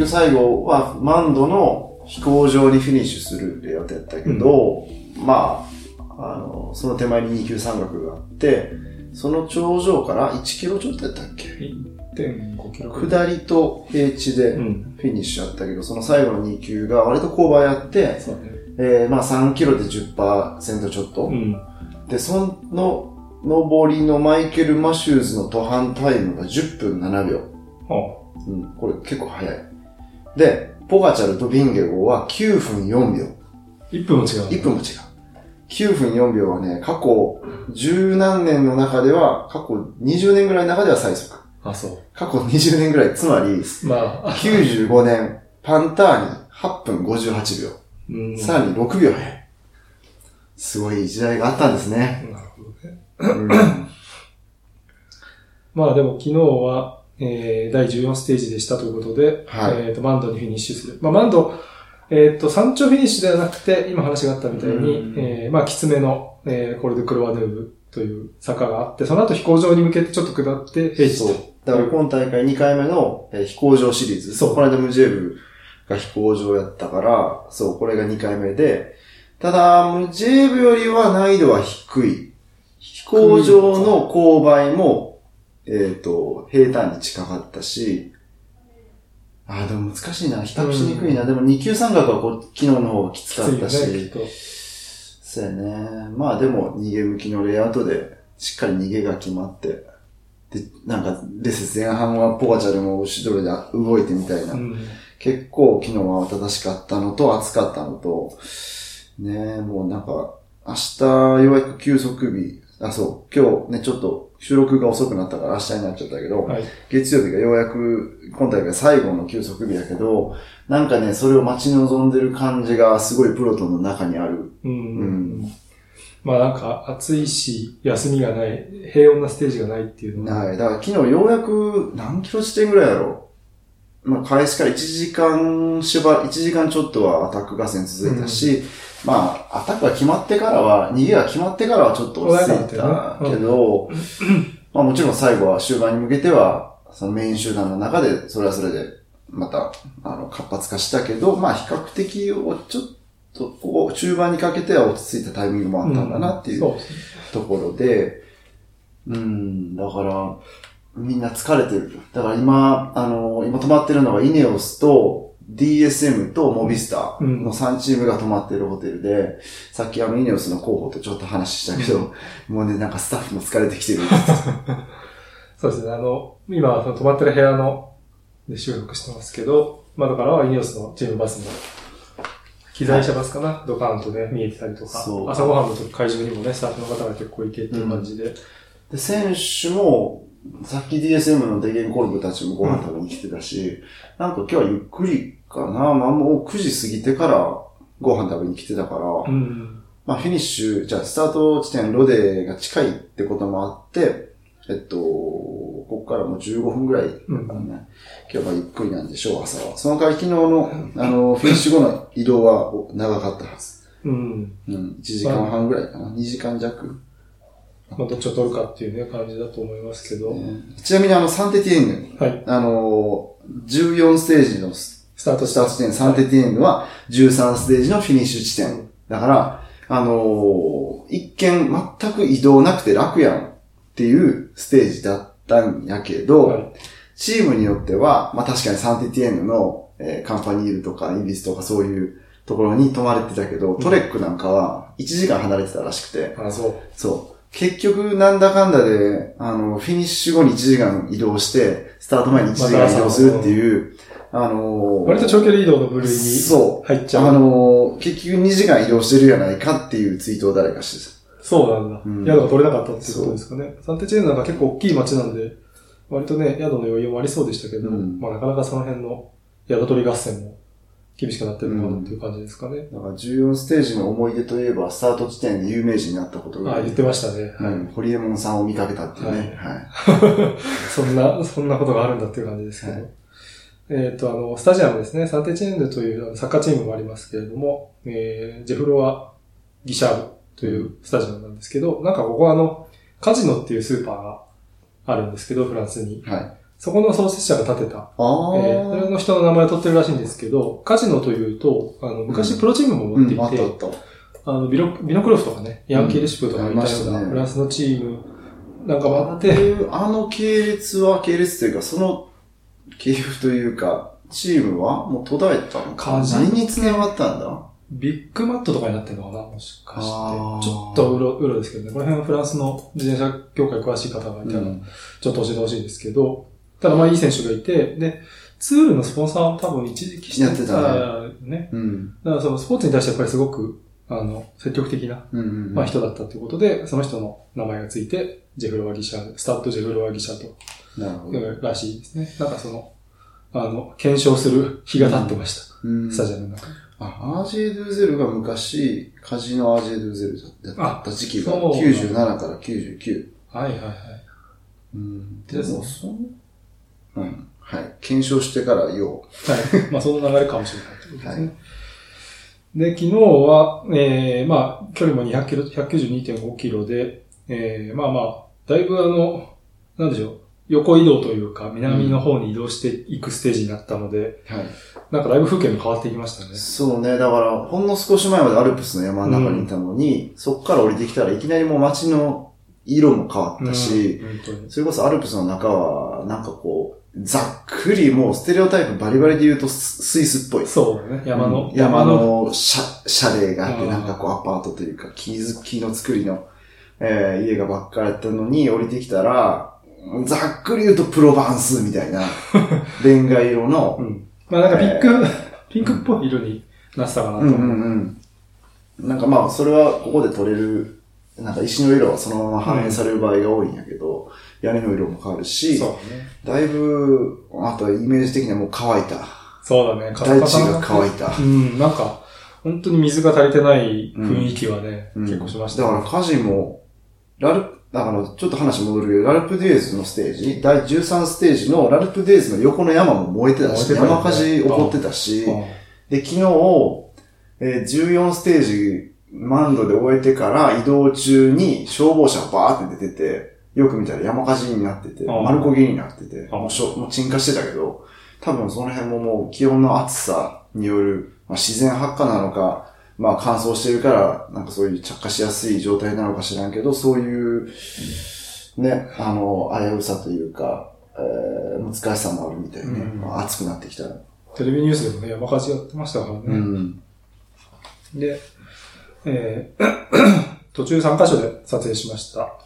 結局最後はマンドの飛行場にフィニッシュするレイアウトやったけど、まあ、あの、その手前に2級山岳があって、その頂上から1キロちょっとやったっけ？1.5キロ下りと平地でうん。フィニッシュあったけど、その最後の2級が割と勾配あって、ね。えー、まあ3キロで10%ちょっと。うん。で、その上りのマイケル・マシューズの途半タイムが10分7秒。はうん、これ結構早い。で、ポガチャルとビンゲゴは9分4秒。あ、1分も違う。1分も違う。9分4秒はね、過去十何年の中では、過去20年ぐらいの中では最速。あ、そ過去20年ぐらい、つまり、う。まあ、95年、パンターニ8分58秒。うん。さらに6秒早い。すごい時代があったんですね。なるほどね。う んまあでも昨日は、えー、第14ステージでしたということで、はいえっ、と、マンドにフィニッシュする。まあマンド、えっ、と、山頂フィニッシュではなくて、今話があったみたいにうん、えー、まあ、きつめの、えー、コルデクロワヌーブという坂があって、その後飛行場に向けてちょっと下って、平地そうと。。だから今大会2回目の、えー飛行場シリーズ。そうこの間ムジェーブが飛行場やったから、そう、これが2回目で、ただ、ムジェーブよりは難易度は低い。飛行場の勾配も、えっ、と、平坦に近かったし、あー、でも難しいな。比較しにくいな。でも2級山岳はこう昨日の方がきつかったし、ね。そうやね。まあでも、逃げ向きのレイアウトで、しっかり逃げが決まって、で、なんか、レス前半はポガチャルも後ろで動いてみたいな。うん。結構昨日は正しかったのと、暑かったのと、ねえ、もうなんか、明日ようやく休息日、あ、そう、今日ね、ちょっと収録が遅くなったから明日になっちゃったけど、はい。月曜日がようやく今大会最後の休息日やけど、なんかね、それを待ち望んでる感じがすごいプロトンの中にある。うん。うんまあなんか暑いし、休みがない、平穏なステージがないっていうのは。はい。だから昨日ようやく何キロ地点ぐらいやろ？まあ開始から1時間しば、1時間ちょっとはアタック合戦続いたし、まあアタックが決まってからは、逃げが決まってからはちょっと落ち着いたけど、まあもちろん最後は終盤に向けては、そのメイン集団の中で、それはそれで、また、あの、活発化したけど、まあ比較的をちょっと、ここ中盤にかけては落ち着いたタイミングもあったんだなっていう。ところで、うん、だから、みんな疲れてる。だから今、あの、今止まってるのがイネオスと DSM とモビスターの3チームが泊まってるホテルで、さっきあのイネオスの候補とちょっと話したけど、もうね、なんかスタッフも疲れてきてる。そうですね。あの、今、その泊まってる部屋の、で収録してますけど、窓からはイネオスのチームバスの、機材車バスかな、ドカーンとね、見えてたりとか朝ごはんの時会場にもね、スタッフの方が結構いてっていう感じで、で、選手も、さっき DSM のデゲンコルブたちもご飯食べに来てたし、なんか今日はゆっくりかな、まあもう9時過ぎてからご飯食べに来てたから、うん。まあフィニッシュ、じゃあスタート地点ロデが近いってこともあって、えっと、ここからもう15分ぐらいだからね、今日はゆっくりなんでしょう、朝は。その代わり昨日の、あの、フィニッシュ後の移動はお長かったはず。うん。うん、1時間半ぐらいかな、2時間弱。まあ、どっちを取るかっていうね、感じだと思いますけど、ちなみにあの、サンテティエンヌ、はい。あの、14ステージのススタートスタート地点、サンテティエンヌは13ステージのフィニッシュ地点。だから、あの一見全く移動なくて楽やんっていうステージだったんやけど、はい。チームによっては、まあ確かにサンテティエンヌの、えーカンパニルとかイビスとかそういうところに泊まれてたけど、トレックなんかは1時間離れてたらしくて、あ、そう。そう。結局、なんだかんだで、あの、フィニッシュ後に1時間移動して、スタート前に1時間移動するっていう、あのー割と長距離移動の部類にそ入っちゃう。あのー結局2時間移動してるやないかっていうツイートを誰かしてそうなんだ。うん宿が取れなかったっていうことですかね。サンテチェーンなんか結構大きい町なんで、割とね、宿の余裕もありそうでしたけど、うんまあなかなかその辺の宿取り合戦も厳しくなってるのかなっていう感じですかね。た。だから14ステージの思い出といえば、スタート地点で有名人になったことが、あ、言ってましたね。はい。うん、ホリエモンさんを見かけたっていうね。はい。そんな、そんなことがあるんだっていう感じですけど。はいえっ、と、あの、スタジアムですね。サンテチェーンヌというサッカーチームもありますけれども、えー、ジェフロワ・ギシャールというスタジアムなんですけど、なんかここはあの、カジノっていうスーパーがあるんですけど、フランスに。はい。そこの創設者が建てた、ああ、えーそれの人の名前を取ってるらしいんですけど、カジノというと、あの、昔プロチームも持っていて、うん、あったあのビロ、ビノクロフとかね、ヤンキーレシプとかみたいうんありましたね。なフランスのチームなんかもあっ、っていう、あの系列は、系列というか、その系譜というか、チームはもう途絶えたのかカジ何に繋がったんだ？ビッグマットとかになってるのかなもしかして。ちょっとうろ、うろですけどね。この辺はフランスの自転車業界詳しい方がいたら、うん。ちょっと教えてほしいんですけど、ただまあいい選手がいて、で、ツールのスポンサーを多分一時期してやってたね。うん。だからそのスポーツに対してやっぱりすごく、あの、積極的な、うんうん。まあ、人だったということで、その人の名前がついて、ジェフロワギシャ、スタッドジェフロワギシャと、なるほど。らしいですね。なんかその、あの、検証する日が経ってました。うんスタジアムの中に。あ、アージェドゥゼルが昔、カジノアージェドゥゼルだった時期がそう97から99。はいはいはい。うん。でも、その、うん。はい。検証してからよはい。まあ、その流れかもしれないということですね。で、昨日は、えー、まあ、距離も200キロ、192.5キロで、えー、まあまあ、だいぶあの、なんでしょう、横移動というか、南の方に移動していくステージになったので、う。はい。なんかだいぶ風景も変わってきましたね。そうね。だから、ほんの少し前までアルプスの山の中にいたのに、そこから降りてきたらいきなりもう街の色も変わったし、うん、本当に。それこそアルプスの中は、なんかこう、ざっくりもうステレオタイプバリバリで言うとススイスっぽい。そうだね、山の。うん山のシャ、シャレがあって、うんなんかこうアパートというか、木づ木の作りの、えー家がばっかりやったのに降りてきたら、ざっくり言うとプロバンスみたいな、レンガ色のう、ん。まあなんかピンク、ピンクっぽい色になってたかなとうんう思う。んうん。なんかまあ、それはここで取れる、なんか石の色はそのまま反映される場合が多いんやけど、屋根の色も変わるし、ね。だいぶ、あとはイメージ的にはもう乾いた。そうだね。大地が乾いた。うん、なんか、本当に水が足りてない雰囲気はね、うん結構しました、だから火事も、ラルだからちょっと話戻るけど、ラルプデイズのステージ、第13ステージのラルプデイズの横の山も燃えてたし、ね山火事起こってたし、うんで、昨日、えー14ステージ、満度で終えてから移動中に消防車がバーって出てて、よく見たら山火事になってて、うん丸焦げになってて、うんもうしょもう鎮火してたけど、多分その辺ももう気温の暑さによる、まあ、自然発火なのか、まあ乾燥してるから、なんかそういう着火しやすい状態なのか知らんけど、そういう、ね、あの、危うさというか、えー難しさもあるみたいね。うんまあ暑くなってきたら。テレビニュースでもね、山火事やってましたからね。うん。で、えー 途中3カ所で撮影しました。は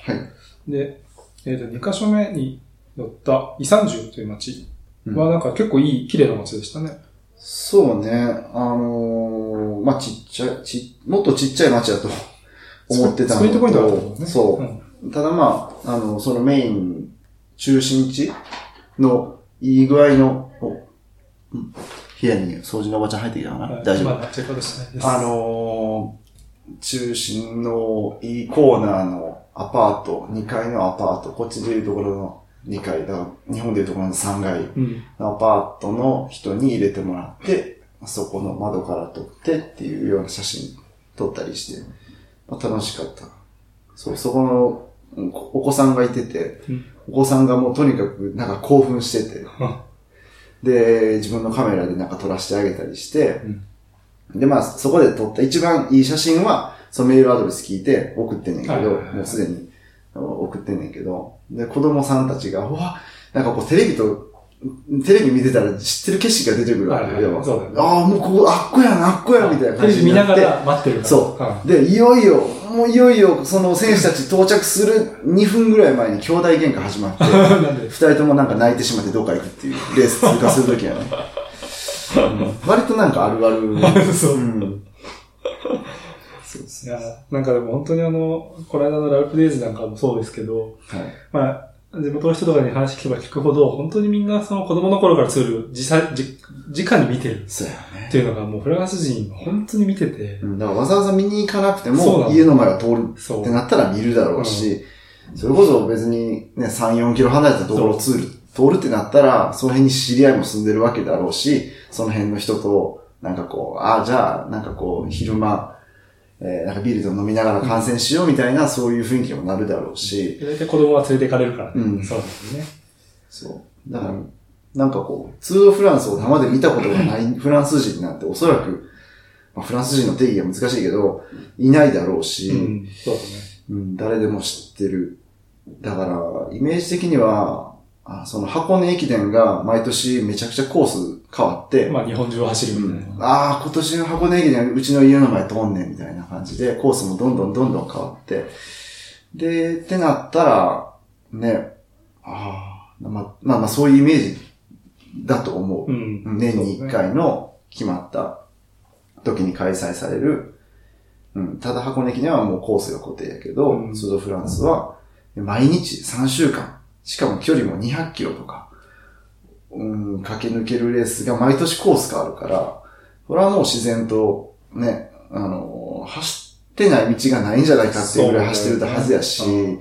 い。で、えっ、と、2カ所目に寄ったイサンジュという町うんはなんか結構いい、綺麗な町でしたね。そうね。あのーまあ、ちっちゃい、ち、もっとちっちゃい町だと 思ってたのスプリントポイントがあったもんね。と、そう。んただまあ、あの、そのメイン、中心地のいい具合の、おうん部屋に掃除のおばちゃん入ってきたかな、はい大丈夫。まあ、チェッです。あのー中心のいいコーナーのアパート、2階のアパート、こっちでいうところの2階、だ日本でいうところの3階うん。のアパートの人に入れてもらって、そこの窓から撮ってっていうような写真撮ったりして、まあ、楽しかった。そう、そこのうんお子さんがいてて、うんお子さんがもうとにかくなんか興奮してて、で、自分のカメラでなんか撮らせてあげたりして、で、まあ、そこで撮った一番いい写真は、そのメールアドレス聞いて送ってんねんけど、はいはいはいもうすでに送ってんねんけど、で、子供さんたちが、うわ、なんかこうテレビと、テレビ見てたら知ってる景色が出てくるわけはいはいよ。そうだよねああ、もうここ、あっこやな、あっこや、みたいなテレビ見感じになって。ながら待ってるから。そう。で、いよいよ、もういよいよ、その選手たち到着する2分ぐらい前に兄弟喧嘩始まって、二人ともなんか泣いてしまってどっか行くっていうレース通過するときはね。う ん割となんかあるある。そううんそうですいや、なんかでも本当にあの、この間のラルプデイズなんかもそうですけど、はい。まあ、地元の人とかに話聞けば聞くほど、本当にみんなその子供の頃からツール、実際、じ、直に見てるそうやね。っていうのがもうフランス人は本当に見ててう、んだからわざわざ見に行かなくても、家の前を通るそうって。なったら見るだろうし、それこそ別にね、3、4キロ離れたところを通る、通るってなったら、その辺に知り合いも住んでるわけだろうし、その辺の人と、なんかこう、ああ、じゃあ、なんかこう、昼間、えーなんかビールでも飲みながら観戦しようみたいな、そういう雰囲気にもなるだろうし、大体子供は連れて行かれるからね。うんそうですね。そう。だから、なんかこう、ツードフランスを生で見たことがない フランス人なんておそらく、まあ、フランス人の定義は難しいけど、いないだろうし、うん。そうだね。うん、誰でも知ってる。だから、イメージ的には、あその箱根駅伝が毎年めちゃくちゃコース変わって、まあ日本中を走るみたいな。ああ、今年の箱根駅伝うちの家の前通んねんみたいな感じで、コースもどんどんどんどん変わって、で、ってなったら、ね、ああ、まあ、まあまあそういうイメージだと思う。うん。年に一回の決まった時に開催される。うん、ただ箱根駅伝はもうコースが固定やけど、うんスードフランスは毎日3週間、しかも距離も200キロとか、うん、駆け抜けるレースが毎年コースがあるから、これはもう自然とね、あの、走ってない道がないんじゃないかっていうぐらい走ってるはずやし、そう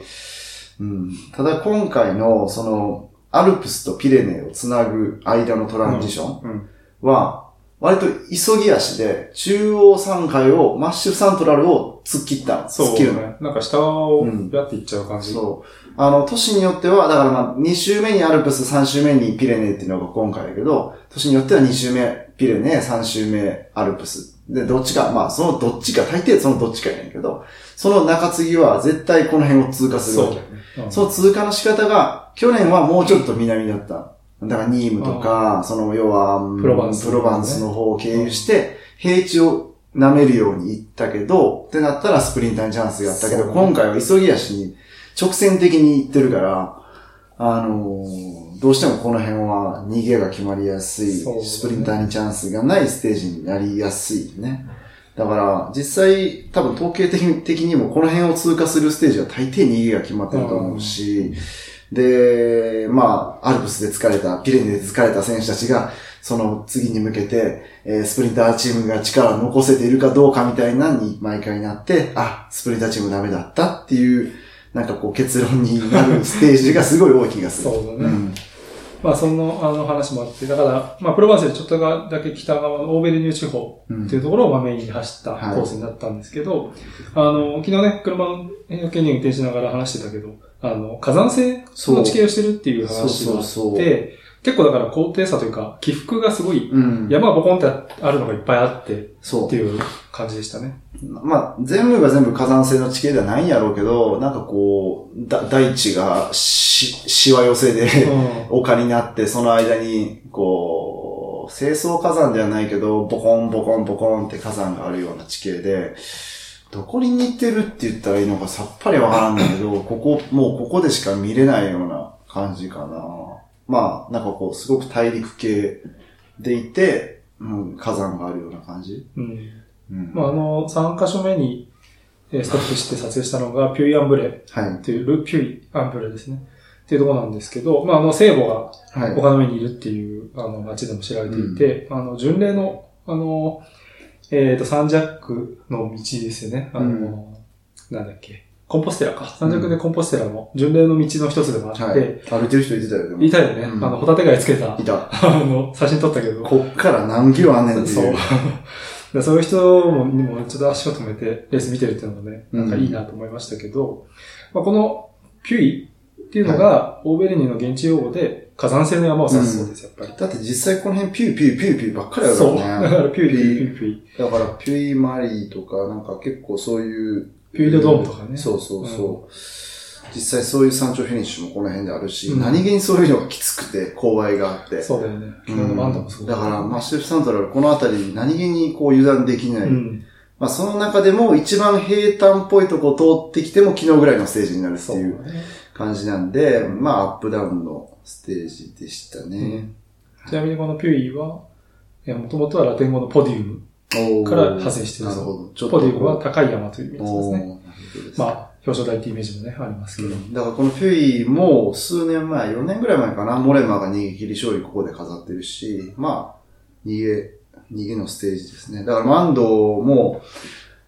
うん、ただ今回のそのアルプスとピレネーをつなぐ間のトランジション、うん。は、割と急ぎ足で、中央3回を、マッシュサントラルを突っ切った。そう。ね。なんか下をうんやっていっちゃう感じ。そう。あの、都市によっては、だからまあ、2周目にアルプス、3周目にピレネーっていうのが今回だけど、都市によっては2周目ピレネー、3周目アルプス。で、どっちか、まあ、そのどっちか、大抵そのどっちかやねんけど、その中継ぎは絶対この辺を通過するわけそね。うんその通過の仕方が、去年はもうちょっと南だった。だからニームとか、その要は、うんプロバンスプロバンスの方を経由して、平地を舐めるように行ったけど、ってなったらスプリンターにチャンスがあったけど、今回は急ぎ足に直線的に行ってるから、あのーどうしてもこの辺は逃げが決まりやすい、スプリンターにチャンスがないステージになりやすいね。だから、実際、多分統計的に的にもこの辺を通過するステージは大抵逃げが決まってると思うし、で、まあ、アルプスで疲れた、ピレネで疲れた選手たちが、その次に向けて、えースプリンターチームが力を残せているかどうかみたいなのに毎回なって、あ、スプリンターチームダメだったっていう、なんかこう結論になるステージがすごい多い気がする。そうだね。ん。まあその、あの話もあって、だから、まあプロバンスよりちょっとだけ北側のオーベルニュー地方うん。っていうところをまあメインに走ったはい。コースになったんですけど、あの、昨日ね、車の県に運転しながら話してたけど、あの、火山性の地形をしてるっていう話があって、結構だから高低差というか、起伏がすごい、うん。山がボコンってあるのがいっぱいあって、っそうて。いう感じでしたね。まあ、全部が全部火山性の地形ではないんやろうけど、なんかこう、だ大地がし、しわ寄せで、う丘になって、その間に、こう、清掃火山ではないけど、ボコンボコンボコンって火山があるような地形で、どこに似てるって言ったらいいのかさっぱりわからんだけど、ここ、もうここでしか見れないような感じかな。まあ、なんかこう、すごく大陸系でいて、うん、火山があるような感じ。ん。うん。うん。まああの、3箇所目にえーストップして撮影したのが、ピュイアンブレはい。っていう、ル・ピュイアンブレですね。っていうところなんですけど、まああの、聖母がはい。丘の上にいるっていう、あの、街でも知られていて、あの、巡礼の、あの、えっ、と、サンジャックの道ですよね。あの、うんなんだっけ。コンポステラか。サンジャックでコンポステラの巡礼の道の一つでもあって、はい。歩いてる人いてたよ、でも。いたよね。うんあの、ホタテ貝つけたい、た。あの、写真撮ったけど。こっから何キロあんねんっていう。そう。でそういう人もにもちょっと足を止めてレース見てるっていうのがね、なんかいいなと思いましたけど、まあ、この puy っていうのが、オーベルニュの現地用語で火山性の山を指すそうです、やっぱり。だって実際この辺 puy puy puy puy ばっかりあるそう。からね。だからPuy, puy, puy, puy。だからピュイマリーとかなんか結構そういう。ピュイドドームとかねそうそうそう。実際そういう山頂フィニッシュもこの辺であるし、うん何気にそういうのがきつくて、勾配があって。そうだよね。うん昨日のマンドもそうだから、マッシフサントラル、この辺り何気にこう油断できない。うん。まあその中でも一番平坦っぽいとこを通ってきても昨日ぐらいのステージになるっていう。感じなんで、まあアップダウンのステージでしたね。ちなみにこのピュイは、もともとはラテン語のポディウムから派生してるなるほど。ちょっポディウムは高い山という意味ですね。まあ、表彰台ってイメージもね、ありますけど。だからこのフュイも数年前、4年ぐらい前かな、モレマが逃げ切り勝利ここで飾ってるし、まあ、逃げ、逃げのステージですね。だからマンドも、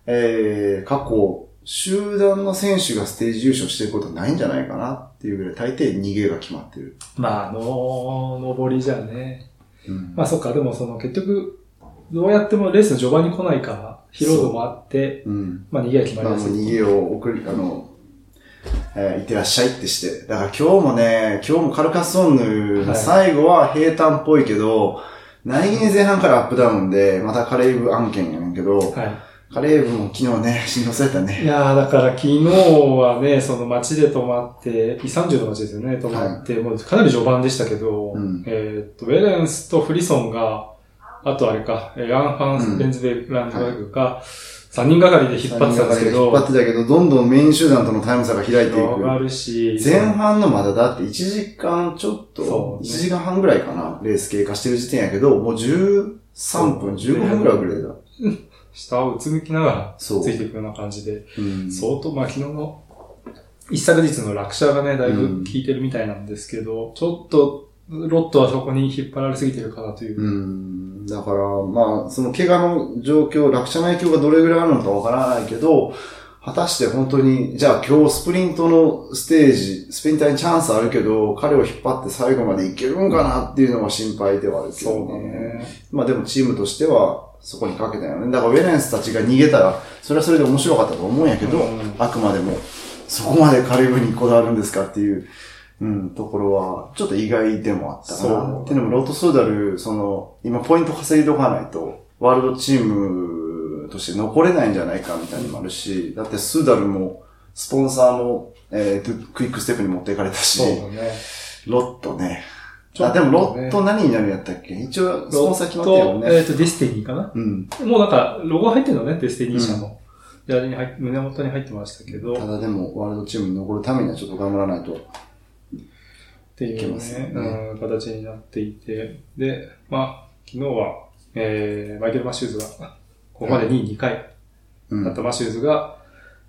えー、過去、集団の選手がステージ優勝してることないんじゃないかなっていうぐらい、大抵逃げが決まってる。まあ、の、上りじゃね。うんまあそっか、でもその結局、どうやってもレースの序盤に来ないから、疲労度もあって、うん。まあ逃げが決まりまあもうやすい。逃げを送り、あの、えー、いってらっしゃいってして。だから今日もね、今日もカルカッソンヌの最後は平坦っぽいけど、何気に前半からアップダウンで、またカレーブ案件やねんけど、はい。カレーブも昨日ね、しんどそうやったいね。やー、だから昨日はね、その街で泊まって、イサンジュの街ですよね、泊まって、もうかなり序盤でしたけど、うん。えーっと、ウェレンスとフリソンが、あとあれか、えーランファン、うん。レンズベルランズベルグが、3人がかりで引っ張ってたんですけど、引っ張ってたけど、どんどんメイン集団とのタイム差が開いていく。るし、前半のまだだって1時間ちょっと、そうね。1時間半ぐらいかな、レース経過してる時点やけど、もう13分、15分ぐらい遅れてた。下をうつむきながらついていくような感じで、うん。相当、まあ昨日の一昨日の落車がね、だいぶ効いてるみたいなんですけど、ちょっとロットはそこに引っ張られすぎてるかなという。うん。だから、まあ、その怪我の状況、落車の影響がどれぐらいあるのかわからないけど、果たして本当に、じゃあ今日スプリントのステージ、スプリンターにチャンスあるけど、彼を引っ張って最後までいけるんかなっていうのが心配ではあるけどそうだね。まあでもチームとしては、そこにかけたよね。だからウェレンスたちが逃げたら、それはそれで面白かったと思うんやけど、うんあくまでも、そこまでカレブにこだわるんですかっていう、うん、ところは、ちょっと意外でもあったかそうな。っていうのも、ロットスーダル、その、今ポイント稼いでおかないと、ワールドチームとして残れないんじゃないかみたいにもあるし、だってスーダルも、スポンサーも、えー、クイックステップに持っていかれたし、ね。ロットね。あ、でもロット何になるんやったっけ？一応、スポンサー決まってるよとね。えっ、と、ディスティニーかな？うん。もうなんか、ロゴ入ってるのね、ディスティニー社の。ジャージに入っ胸元に入ってましたけど、ただでも、ワールドチームに残るためにはちょっと頑張らないと。っていうね、ねうん、形になっていて、で、まあ、昨日は、えー、マイケル・マシューズが、ここまで2位2回うんだったマシューズが、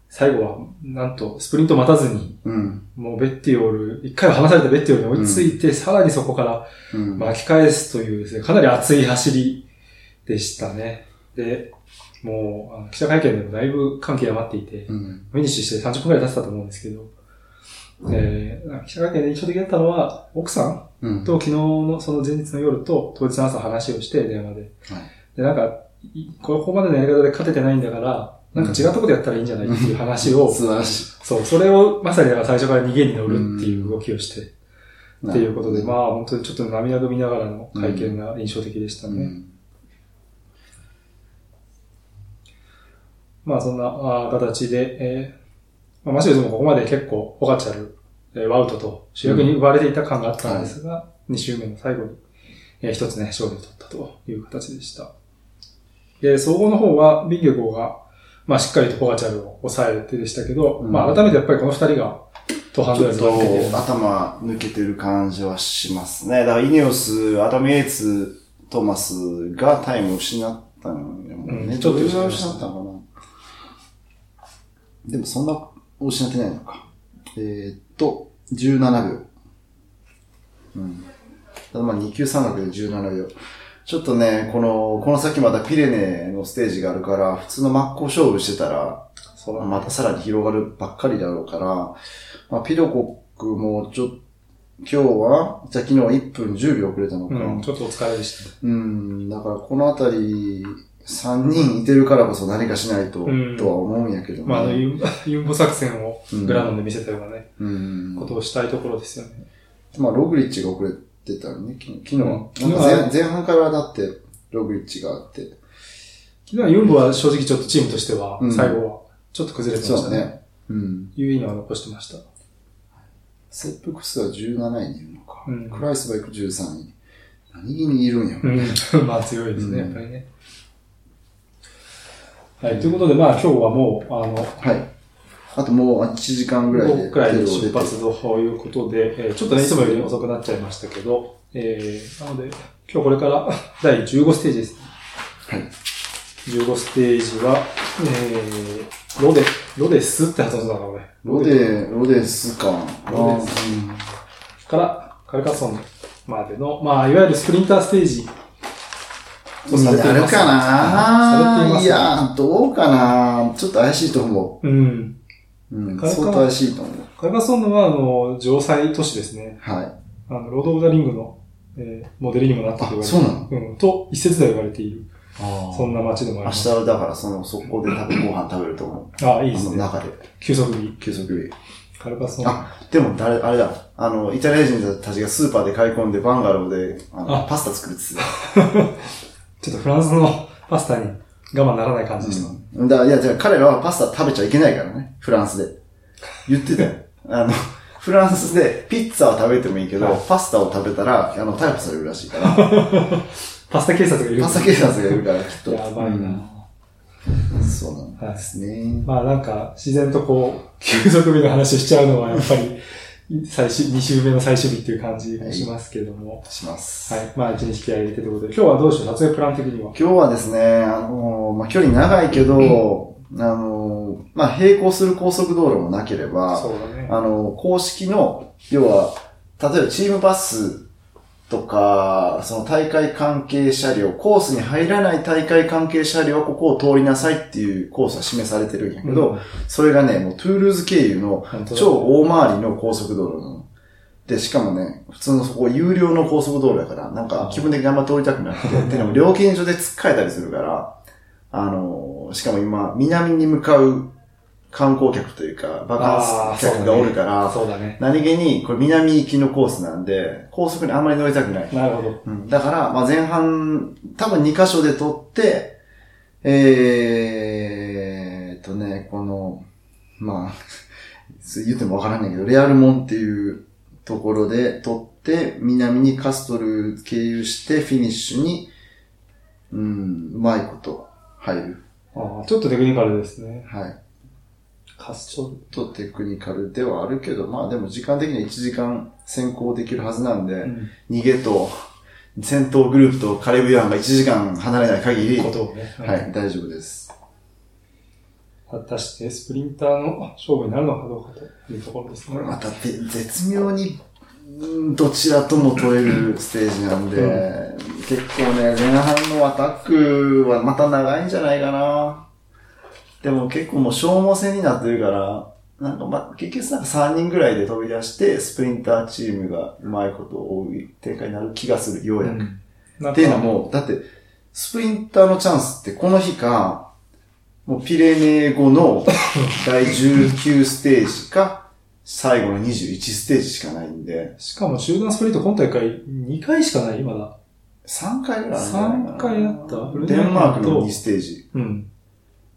最後は、なんと、スプリント待たずに、うん。もうベッティオール、一回は離されたベッティオールに追いついて、さらにそこからうん。巻き返すというですね、かなり熱い走りでしたね。で、もう、記者会見でもだいぶ歓喜が待っていて、うん。フィニッシュして30分くらい経ってたと思うんですけど、えー、記者会見で印象的だったのは、奥さんうん。と昨日のその前日の夜と当日の朝話をして、電話で。はいで、なんか、いここまでのやり方で勝ててないんだから、なんか違うところでやったらいいんじゃないっていう話を、素晴らしそう、それをまさに最初から逃げに乗るっていう動きをして、い。っていうことで、まあ、あ本当にちょっと涙ぐみながらの会見が印象的でしたね。うん。まあそんな形で、えーまあ、マシューズもここまで結構ポカチャル、えーワウトと主役に奪われていた感があったんですが、2周目の最後に、えー一つね、勝利を取ったという形でした。で、総合の方は、ヴィンゲゴーが、まあしっかりとポガチャルを抑えてでしたけど、うんまあ改めてやっぱりこの二人が、トハンドルに抜けて頭抜けてる感じはしますね。だからイネオス、アダム・イェーツ、トーマスがタイムを失ったのよね。うんちょっと失ったのかな。でもそんな失ってないのか。えーっと、17秒。うん。ただまあ2級三角で17秒。ちょっとね、この、この先またピレネのステージがあるから、普通の真っ向勝負してたら、またさらに広がるばっかりだろうから、まあ、ピロコックもちょっと、今日は、じゃあ昨日は1分10秒遅れたのか。うん、ちょっとお疲れでした。うん、だからこのあたり、3人いてるからこそ何かしないと、うんとは思うんやけどね。まあ、あの、ユン ユンボ作戦をグラノンで見せたようなね、うん。ことをしたいところですよね。まあ、ログリッチが遅れてたよね、昨日昨日は。前前半からだって、ログリッチがあって。昨日はユンボは正直ちょっとチームとしてはう、ん最後はちょっと崩れてましたね。そうね。うん。いういいのは残してました。セップクスは17位にいるのか。うんクライスバイク13位。何気にいるんやろ。うん。まあ強いですね、うんやっぱりね。はい、ということで、まあ今日はもう、あの、はい。あともう1時間ぐらいで5くらいで出発ということで、えーちょっとね、いつもより遅くなっちゃいましたけど、えー、なので、今日これから 第15ステージです。はい。15ステージは、えー、ロデ、ロデスって発音するのかな、これ。ロデ、ロデスか。ロデスから、カルカソンまでの、まあ、いわゆるスプリンターステージうん。なるかされていますないや、どうかな？ちょっと怪しいと思うん。う。うん。カルカ相当怪しいと思う。カルカソンヌは、あの、城塞都市ですね。はい。あの、ロード・オブ・ザ・リングの、えーモデルにもなったと言われてあそうなの？うん。と、一説では言われている。そんな。な街でもあり明ます。日はだからその、速攻で多分ご飯食べると思う。ああ、いいであすね。の中で。急速に。休息日。カルパソン。あ、でも誰、あれだ。あの、イタリア人たちがスーパーで買い込んでバンガローで、あのあパスタ作るって言ってちょっとフランスのパスタに我慢ならない感じでした。た。うん。だから、いや、じゃあ彼らはパスタ食べちゃいけないからね。フランスで。言ってたよ。あの、フランスでピッツァは食べてもいいけど、はいパスタを食べたら、あの、逮捕されるらしいから。パスタ警察がいる。パスタ警察がいるから、きっと。やばいな、うんそうなんですね。まあなんか、自然とこう、休息日の話しちゃうのはやっぱり、最終、2週目の最終日っていう感じもしますけども。します。はい。まあ一日気合い入れてということで、今日はどうしよう？撮影プラン的には。今日はですね、あのまあ、距離長いけど、あのまあ、並行する高速道路もなければ、そうだね。あの、公式の、要は、例えばチームバスとか、その大会関係車両、コースに入らない大会関係車両、ここを通りなさいっていうコースは示されてるんやけど、うん。それがね、もうトゥールーズ経由の超大回りの高速道路なの。で、しかもね、普通のそこ有料の高速道路だから、なんか気分的にあんま通りたくなくて、で、でも料金所で突っかえたりするから、あの、しかも今、南に向かう観光客というか、バカンス客がおるから、そうだね。何気に、これ南行きのコースなんで、高速にあんまり乗りたくない。なるほど。うん、だから、まあ、前半、多分2箇所で撮って、えーっとね、この、まあ、言ってもわからないけど、レアルモンっていうところで撮って、南にカストル経由して、フィニッシュに、うん、うまいこと入る。ああちょっとテクニカルですね。はい。カスチョル。とテクニカルではあるけど、まあでも時間的には1時間先行できるはずなんで、うん逃げと、戦闘グループとカリブヤンが1時間離れない限り、ことをね。はい、大丈夫です。果たしてスプリンターの勝負になるのかどうかというところですねこれ。またべ絶妙にうんどちらとも取れるステージなんで、う結構ね、前半のアタックはまた長いんじゃないかな。でも結構もう消耗戦になってるから、なんかま、結局なんか3人ぐらいで飛び出して、スプリンターチームがうまいことを追う展開になる気がする、ようやく。うんっていうのも、だって、スプリンターのチャンスってこの日か、もうピレネー後の 第19ステージか、最後の21ステージしかないんで、しかも集団スプリント今大会2回しかない、まだ。3回ぐらいあるんじゃないかな。3回あったデンマークの2ステージ。うん。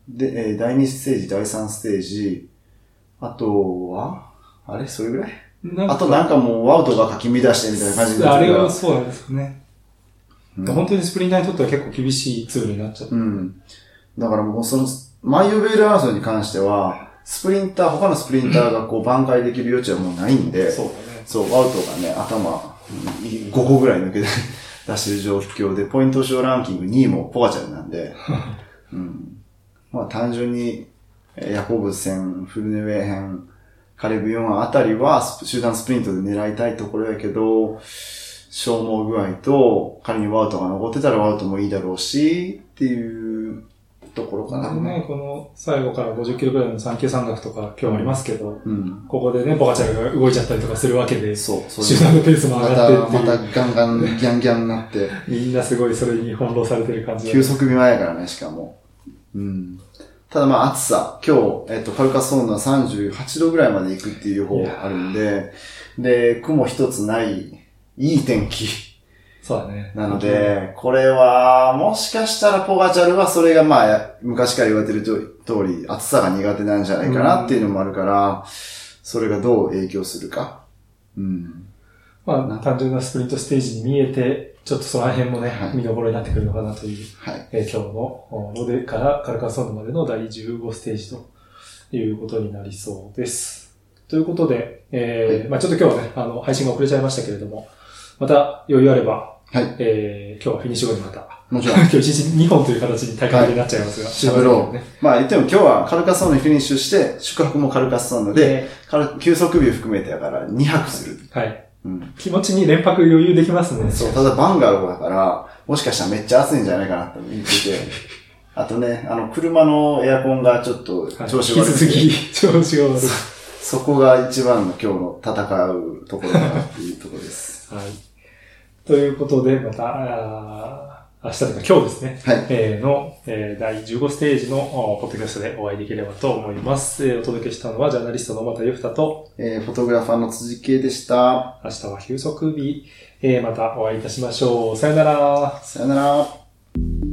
で、えー第2ステージ、第3ステージ。あとは、あれ？それぐらい？あとなんかもうワウトがかき乱してみたいな感じになってるあれは。そうなんですね。うん本当にスプリンターにとっては結構厳しいツールになっちゃう。うん。だからもうその、マイオベール争いに関しては、スプリンター、他のスプリンターがこう挽回できる余地はもうないんで、そうだね。そう、アウトがね、頭5個ぐらい抜けて 出してる状況で、ポイント賞ランキング2位もポガチャルなんで、うん。まあ単純に、えーヤコブセン、フルネウェーヘン、カレブ4あたりは集団スプリントで狙いたいところやけど、消耗具合と、仮にワウトが残ってたらワウトもいいだろうし、っていうところかな。でね、この最後から50キロぐらいの3級山岳とか今日ありますけど、うん。ここでね、ポカチャルが動いちゃったりとかするわけで、そう、そう集団のペースも上また、がってっていう、またガンガン、ギャンギャンになって、みんなすごいそれに翻弄されてる感じだ休息日前やからね、しかも。うん。ただまあ暑さ、今日、えっと、カルカソンヌは38度ぐらいまで行くっていう予報あるんで、で、雲一つない、いい天気そうだね。なので、これは、もしかしたらポガチャルはそれがまあ、昔から言われてる通り、暑さが苦手なんじゃないかなっていうのもあるから、それがどう影響するか。うん。まあ、単純なスプリントステージに見えて、ちょっとその辺もね、はい見どころになってくるのかなという、はい。えー今日のおロデからカルカソンヌまでの第15ステージということになりそうです。ということで、えーまあちょっと今日はね、あの、配信が遅れちゃいましたけれども、また余裕あれば、はい。えー今日はフィニッシュ後にまた、もちろん。今日1日2本という形に大会になっちゃいますが、喋ろうね。まあ言っても今日はカルカソンヌにフィニッシュして、宿泊もカルカソンヌで、休息日を含めてやから2泊する。はい。うん。気持ちに連泊余裕できますね。そう、ただバンガローだから、もしかしたらめっちゃ暑いんじゃないかなって言ってて、あとね、あの、車のエアコンがちょっとはい調子悪くて、引き続き、調子が悪い。そこが一番の今日の戦うところだなっていうところです。はい。ということで、また、明日とか今日ですね、はい。えーの、えー第15ステージのおポッドキャストでお会いできればと思います。えーお届けしたのはジャーナリストの又ゆふたと、えーフォトグラファーの辻圭でした。明日は休息日、えーまたお会いいたしましょう。さよなら。さよなら。